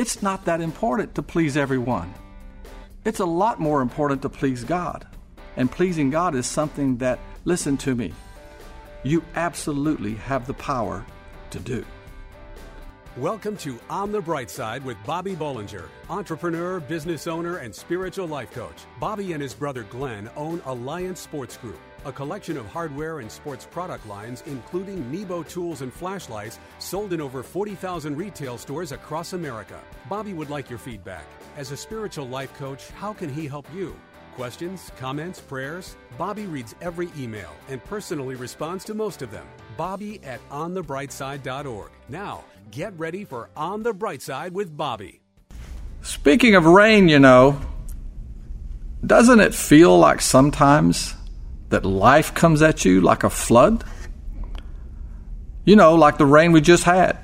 it's not that important to please everyone. It's a lot more important to please God. And pleasing God is something that, listen to me, you absolutely have the power to do. Welcome to On the Bright Side with Bobby Bollinger, entrepreneur, business owner, and spiritual life coach. Bobby and his brother Glenn own Alliance Sports Group, a collection of hardware and sports product lines, including Nebo tools and flashlights, sold in over 40,000 retail stores across America. Bobby would like your feedback. As a spiritual life coach, how can he help you? Questions, comments, prayers? Bobby reads every email and personally responds to most of them. Bobby at onthebrightside.org. Now, get ready for On the Bright Side with Bobby. Speaking of rain, you know, doesn't it feel like sometimes that life comes at you like a flood? You know, like the rain we just had.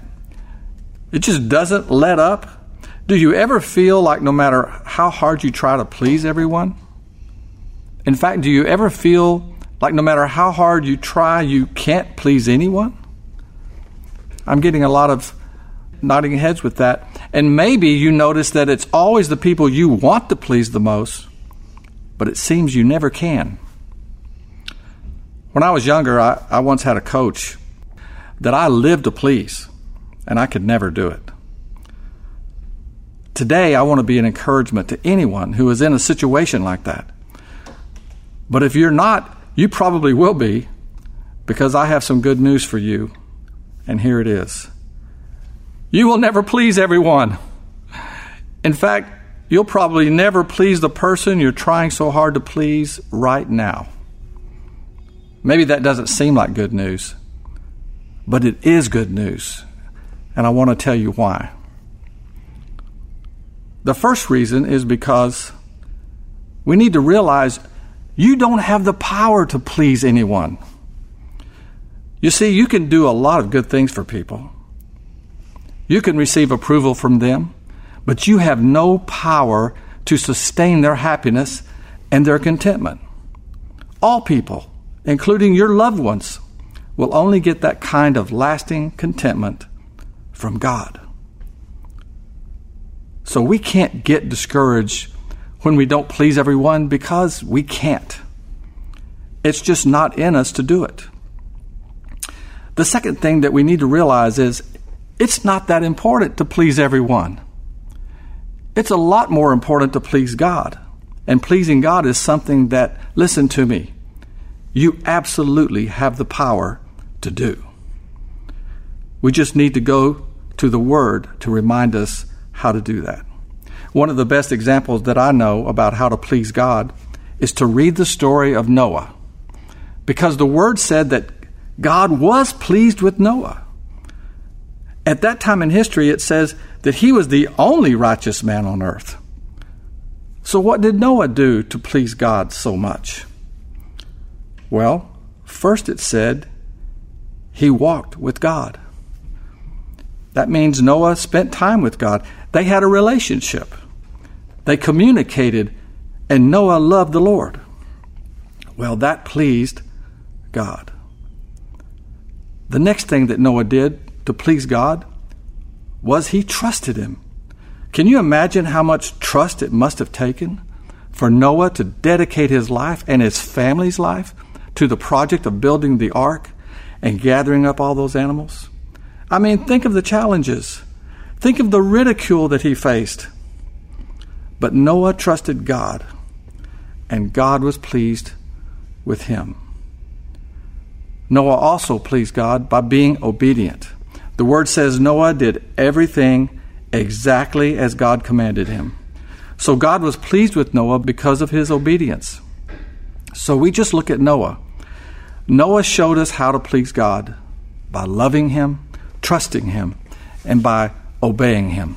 It just doesn't let up. Do you ever feel like no matter how hard you try to please everyone, in fact, do you ever feel like no matter how hard you try, you can't please anyone? I'm getting a lot of nodding heads with that. And maybe you notice that it's always the people you want to please the most, but it seems you never can. When I was younger, I, I once had a coach that I lived to please, and I could never do it. Today, I want to be an encouragement to anyone who is in a situation like that. But if you're not, you probably will be, because I have some good news for you, and here it is. You will never please everyone. In fact, you'll probably never please the person you're trying so hard to please right now. Maybe that doesn't seem like good news, but it is good news, and I want to tell you why. The first reason is because we need to realize you don't have the power to please anyone. You see, you can do a lot of good things for people. You can receive approval from them, but you have no power to sustain their happiness and their contentment. All people, including your loved ones, will only get that kind of lasting contentment from God. So we can't get discouraged when we don't please everyone because we can't. It's just not in us to do it. The second thing that we need to realize is it's not that important to please everyone. It's a lot more important to please God. And pleasing God is something that, listen to me, you absolutely have the power to do. We just need to go to the Word to remind us how to do that. One of the best examples that I know about how to please God is to read the story of Noah. Because the word said that God was pleased with Noah. At that time in history, it says that he was the only righteous man on earth. So, what did Noah do to please God so much? Well, first it said he walked with God. That means Noah spent time with God. They had a relationship. They communicated, and Noah loved the Lord. Well, that pleased God. The next thing that Noah did to please God was he trusted him. Can you imagine how much trust it must have taken for Noah to dedicate his life and his family's life to the project of building the ark and gathering up all those animals? I mean, think of the challenges. Think of the ridicule that he faced. But Noah trusted God, and God was pleased with him. Noah also pleased God by being obedient. The word says Noah did everything exactly as God commanded him. So God was pleased with Noah because of his obedience. So we just look at Noah. Noah showed us how to please God by loving him, trusting him, and by obeying him.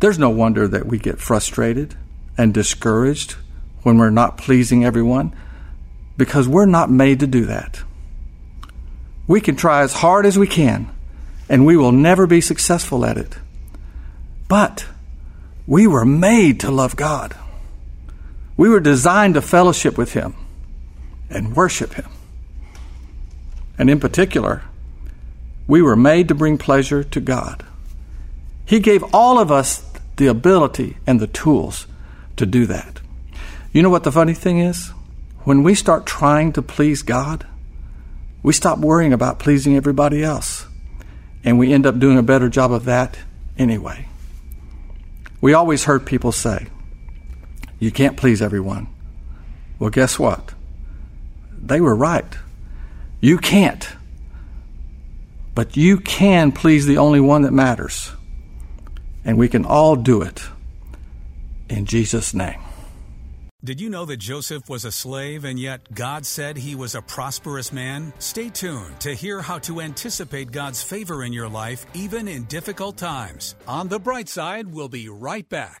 There's no wonder that we get frustrated and discouraged when we're not pleasing everyone because we're not made to do that. We can try as hard as we can and we will never be successful at it. But we were made to love God. We were designed to fellowship with Him and worship Him. And in particular, we were made to bring pleasure to God. He gave all of us the ability and the tools to do that. You know what the funny thing is? When we start trying to please God, we stop worrying about pleasing everybody else. And we end up doing a better job of that anyway. We always heard people say, you can't please everyone. Well, guess what? They were right. You can't. But you can please the only one that matters. And we can all do it in Jesus' name. Did you know that Joseph was a slave and yet God said he was a prosperous man? Stay tuned to hear how to anticipate God's favor in your life even in difficult times. On the bright side, we'll be right back.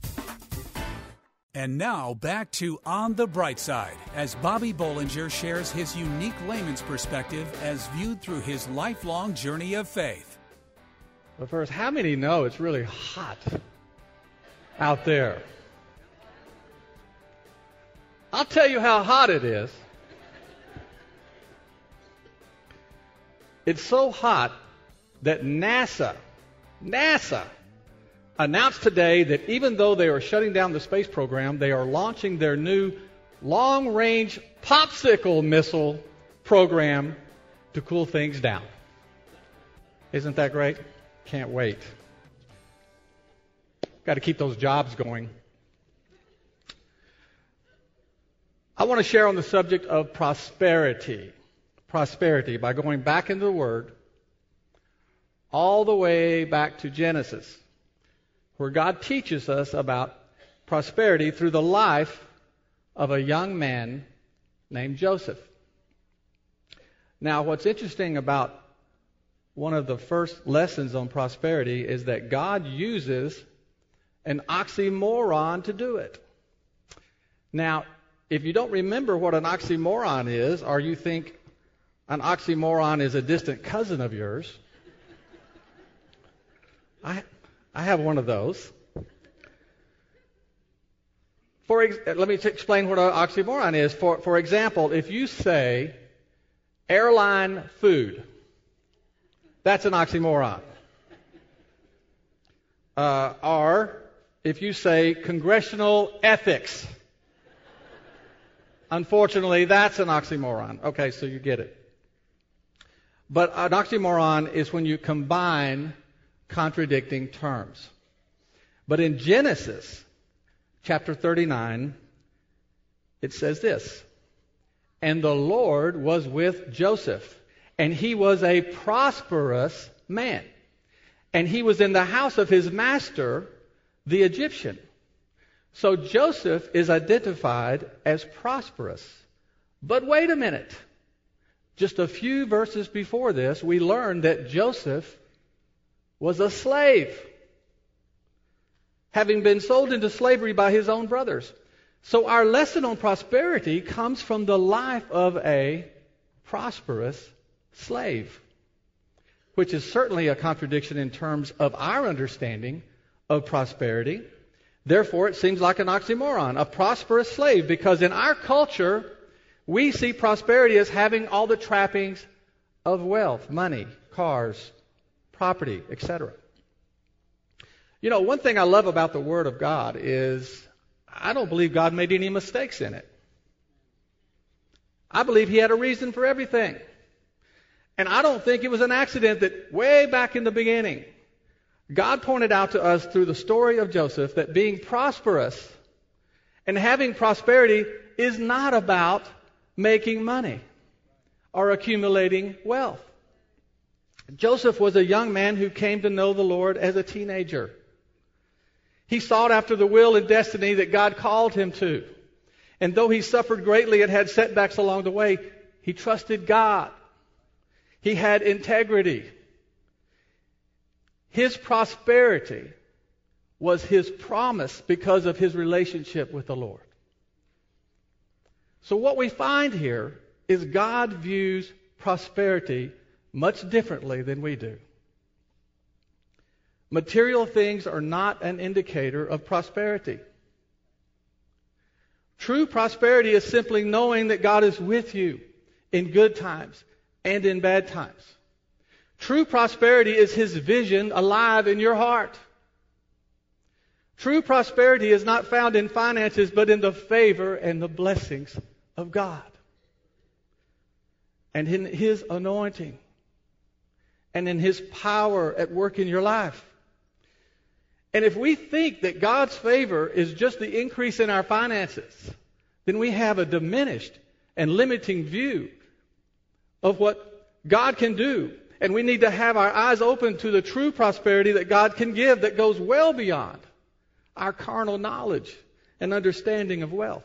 And now back to On the Bright Side as Bobby Bollinger shares his unique layman's perspective as viewed through his lifelong journey of faith. But first, how many know it's really hot out there? I'll tell you how hot it is. It's so hot that NASA, NASA, announced today that even though they are shutting down the space program, they are launching their new long range popsicle missile program to cool things down. Isn't that great? Can't wait. Got to keep those jobs going. I want to share on the subject of prosperity. Prosperity by going back into the Word all the way back to Genesis where God teaches us about prosperity through the life of a young man named Joseph. Now, what's interesting about one of the first lessons on prosperity is that God uses an oxymoron to do it. Now, if you don't remember what an oxymoron is, or you think an oxymoron is a distant cousin of yours, I, I have one of those. For ex- let me t- explain what an oxymoron is. For, for example, if you say airline food, that's an oxymoron. Uh, or if you say congressional ethics, unfortunately, that's an oxymoron. Okay, so you get it. But an oxymoron is when you combine contradicting terms. But in Genesis chapter 39, it says this And the Lord was with Joseph, and he was a prosperous man. And he was in the house of his master, the Egyptian. So Joseph is identified as prosperous. But wait a minute. Just a few verses before this, we learn that Joseph was a slave, having been sold into slavery by his own brothers. So our lesson on prosperity comes from the life of a prosperous slave, which is certainly a contradiction in terms of our understanding of prosperity. Therefore, it seems like an oxymoron, a prosperous slave, because in our culture, we see prosperity as having all the trappings of wealth, money, cars, property, etc. You know, one thing I love about the Word of God is I don't believe God made any mistakes in it. I believe He had a reason for everything. And I don't think it was an accident that way back in the beginning, God pointed out to us through the story of Joseph that being prosperous and having prosperity is not about making money or accumulating wealth. Joseph was a young man who came to know the Lord as a teenager. He sought after the will and destiny that God called him to. And though he suffered greatly and had setbacks along the way, he trusted God. He had integrity. His prosperity was his promise because of his relationship with the Lord. So what we find here is God views prosperity much differently than we do. Material things are not an indicator of prosperity. True prosperity is simply knowing that God is with you in good times and in bad times. True prosperity is His vision alive in your heart. True prosperity is not found in finances, but in the favor and the blessings of God. And in His anointing. And in His power at work in your life. And if we think that God's favor is just the increase in our finances, then we have a diminished and limiting view of what God can do. And we need to have our eyes open to the true prosperity that God can give that goes well beyond our carnal knowledge and understanding of wealth.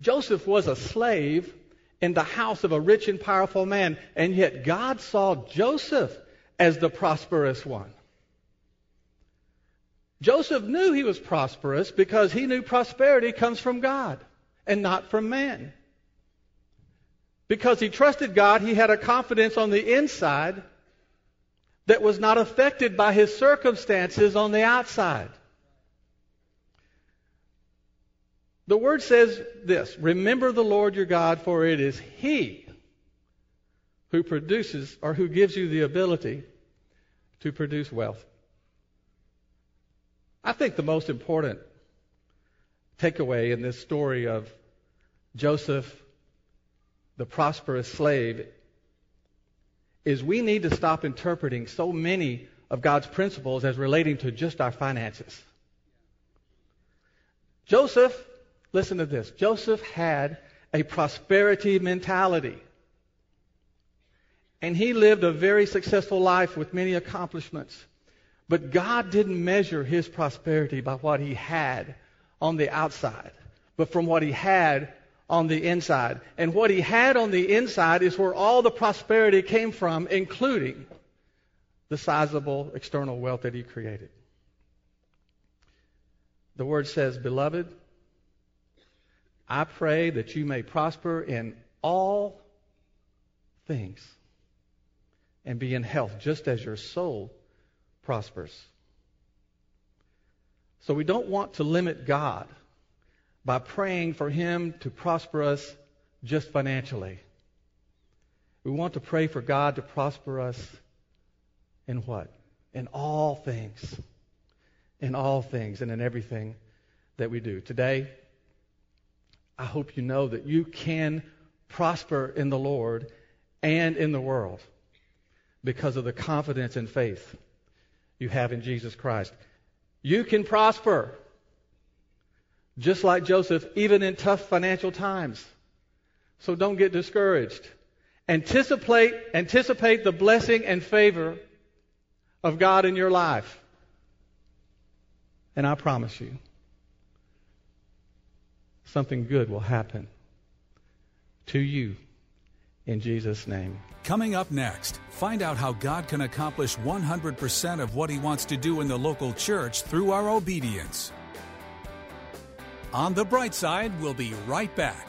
Joseph was a slave in the house of a rich and powerful man, and yet God saw Joseph as the prosperous one. Joseph knew he was prosperous because he knew prosperity comes from God and not from man. Because he trusted God, he had a confidence on the inside that was not affected by his circumstances on the outside. The word says this Remember the Lord your God, for it is He who produces or who gives you the ability to produce wealth. I think the most important takeaway in this story of Joseph, the prosperous slave, is we need to stop interpreting so many of God's principles as relating to just our finances. Joseph, listen to this. Joseph had a prosperity mentality. And he lived a very successful life with many accomplishments. But God didn't measure his prosperity by what he had on the outside, but from what he had on the inside. And what he had on the inside is where all the prosperity came from, including the sizable external wealth that he created. The word says, Beloved, I pray that you may prosper in all things and be in health, just as your soul prospers. So we don't want to limit God by praying for Him to prosper us just financially. We want to pray for God to prosper us in what? In all things. In all things and in everything that we do. Today, I hope you know that you can prosper in the Lord and in the world because of the confidence and faith you have in Jesus Christ. You can prosper just like Joseph, even in tough financial times. So don't get discouraged. Anticipate, anticipate the blessing and favor of God in your life. And I promise you, something good will happen to you in Jesus' name. Coming up next, find out how God can accomplish 100% of what He wants to do in the local church through our obedience. On the bright side, we'll be right back.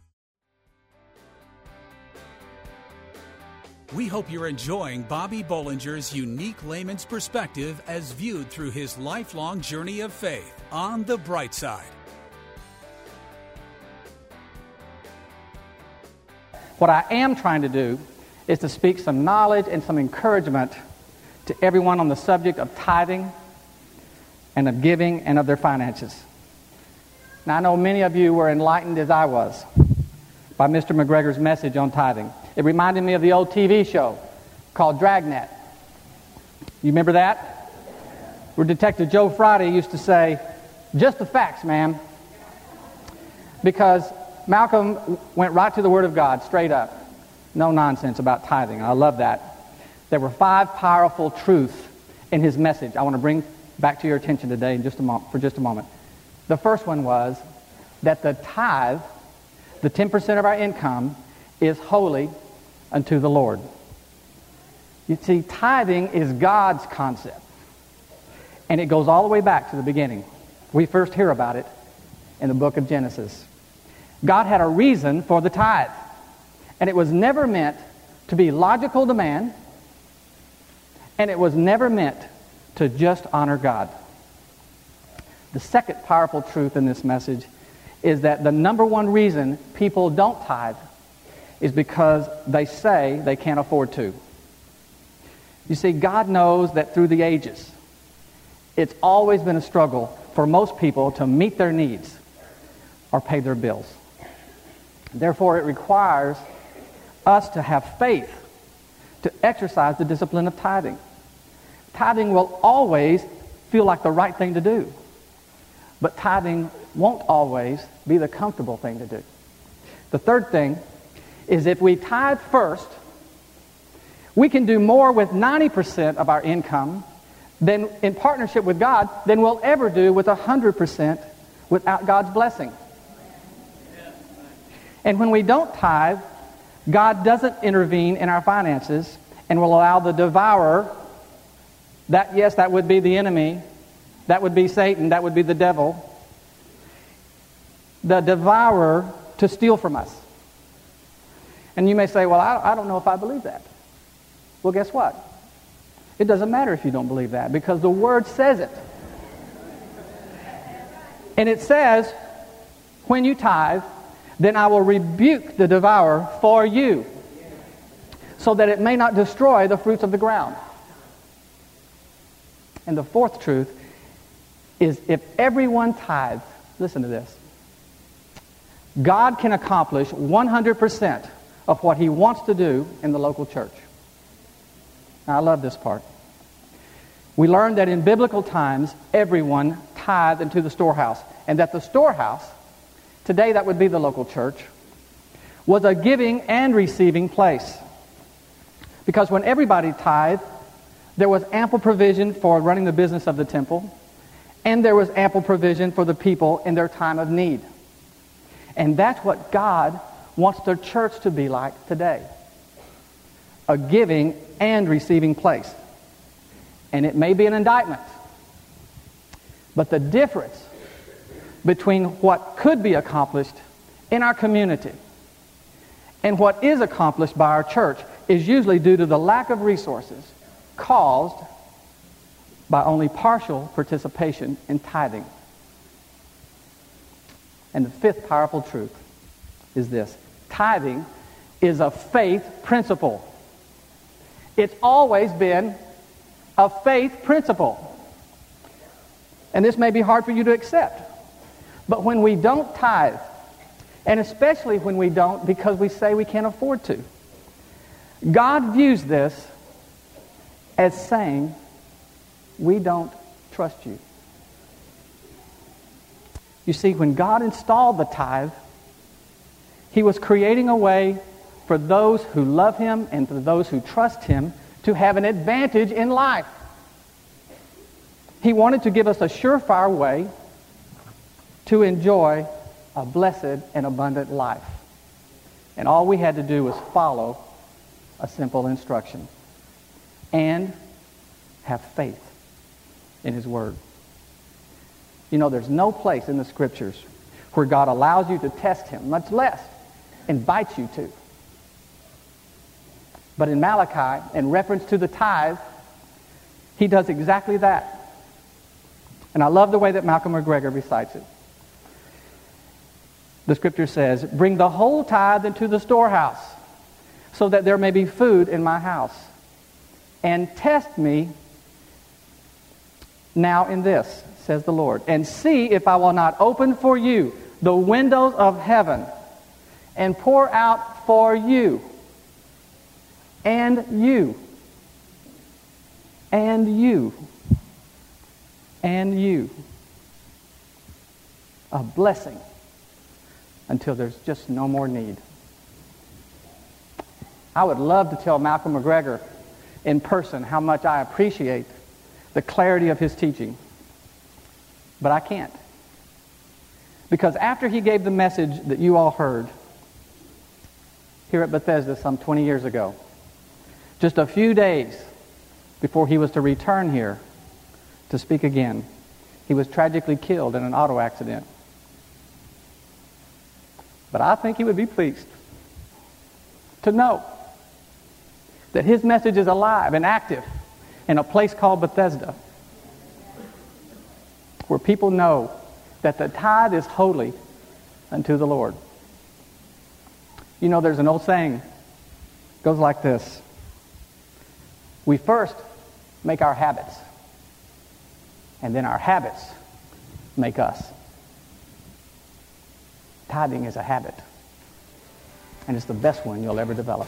We hope you're enjoying Bobby Bollinger's unique layman's perspective as viewed through his lifelong journey of faith on the bright side. What I am trying to do is to speak some knowledge and some encouragement to everyone on the subject of tithing and of giving and of their finances. Now, I know many of you were enlightened as I was by Mr. McGregor's message on tithing. It reminded me of the old TV show called Dragnet. You remember that? Where Detective Joe Friday used to say, just the facts, ma'am. Because Malcolm went right to the Word of God, straight up. No nonsense about tithing. I love that. There were five powerful truths in his message I want to bring back to your attention today in just a mo- for just a moment. The first one was that the tithe, the 10% of our income, is holy unto the Lord. You see, tithing is God's concept. And it goes all the way back to the beginning. We first hear about it in the book of Genesis. God had a reason for the tithe. And it was never meant to be logical to man. And it was never meant to just honor God. The second powerful truth in this message is that the number one reason people don't tithe is because they say they can't afford to. You see, God knows that through the ages, it's always been a struggle for most people to meet their needs or pay their bills. Therefore, it requires us to have faith to exercise the discipline of tithing. Tithing will always feel like the right thing to do, but tithing won't always be the comfortable thing to do. The third thing is if we tithe first, we can do more with 90% of our income than in partnership with God than we'll ever do with 100% without God's blessing. And when we don't tithe, God doesn't intervene in our finances and will allow the devourer, that yes, that would be the enemy, that would be Satan, that would be the devil, the devourer to steal from us. And you may say, well, I, I don't know if I believe that. Well, guess what? It doesn't matter if you don't believe that because the Word says it. And it says, when you tithe, then I will rebuke the devourer for you, so that it may not destroy the fruits of the ground. And the fourth truth is if everyone tithes, listen to this, God can accomplish 100% of what he wants to do in the local church. Now, I love this part. We learned that in biblical times, everyone tithed into the storehouse, and that the storehouse, today that would be the local church, was a giving and receiving place. Because when everybody tithed, there was ample provision for running the business of the temple, and there was ample provision for the people in their time of need. And that's what God wants the church to be like today a giving and receiving place. And it may be an indictment. But the difference between what could be accomplished in our community and what is accomplished by our church is usually due to the lack of resources caused by only partial participation in tithing. And the fifth powerful truth is this tithing is a faith principle. It's always been a faith principle. And this may be hard for you to accept. But when we don't tithe, and especially when we don't because we say we can't afford to, God views this as saying, we don't trust you. You see, when God installed the tithe, He was creating a way for those who love him and for those who trust him to have an advantage in life. He wanted to give us a surefire way to enjoy a blessed and abundant life. And all we had to do was follow a simple instruction and have faith in his word. You know, there's no place in the scriptures where God allows you to test him, much less invites you to. But in Malachi, in reference to the tithe, he does exactly that. And I love the way that Malcolm McGregor recites it. The scripture says, Bring the whole tithe into the storehouse, so that there may be food in my house. And test me now in this, says the Lord, and see if I will not open for you the windows of heaven and pour out for you and you and you and you a blessing until there's just no more need. I would love to tell Malcolm McGregor in person how much I appreciate the clarity of his teaching, but I can't. Because after he gave the message that you all heard here at Bethesda some 20 years ago, just a few days before he was to return here to speak again, he was tragically killed in an auto accident. But I think he would be pleased to know that his message is alive and active in a place called Bethesda, where people know that the tithe is holy unto the Lord. You know, there's an old saying, it goes like this. We first make our habits, and then our habits make us. Tithing is a habit, and it's the best one you'll ever develop.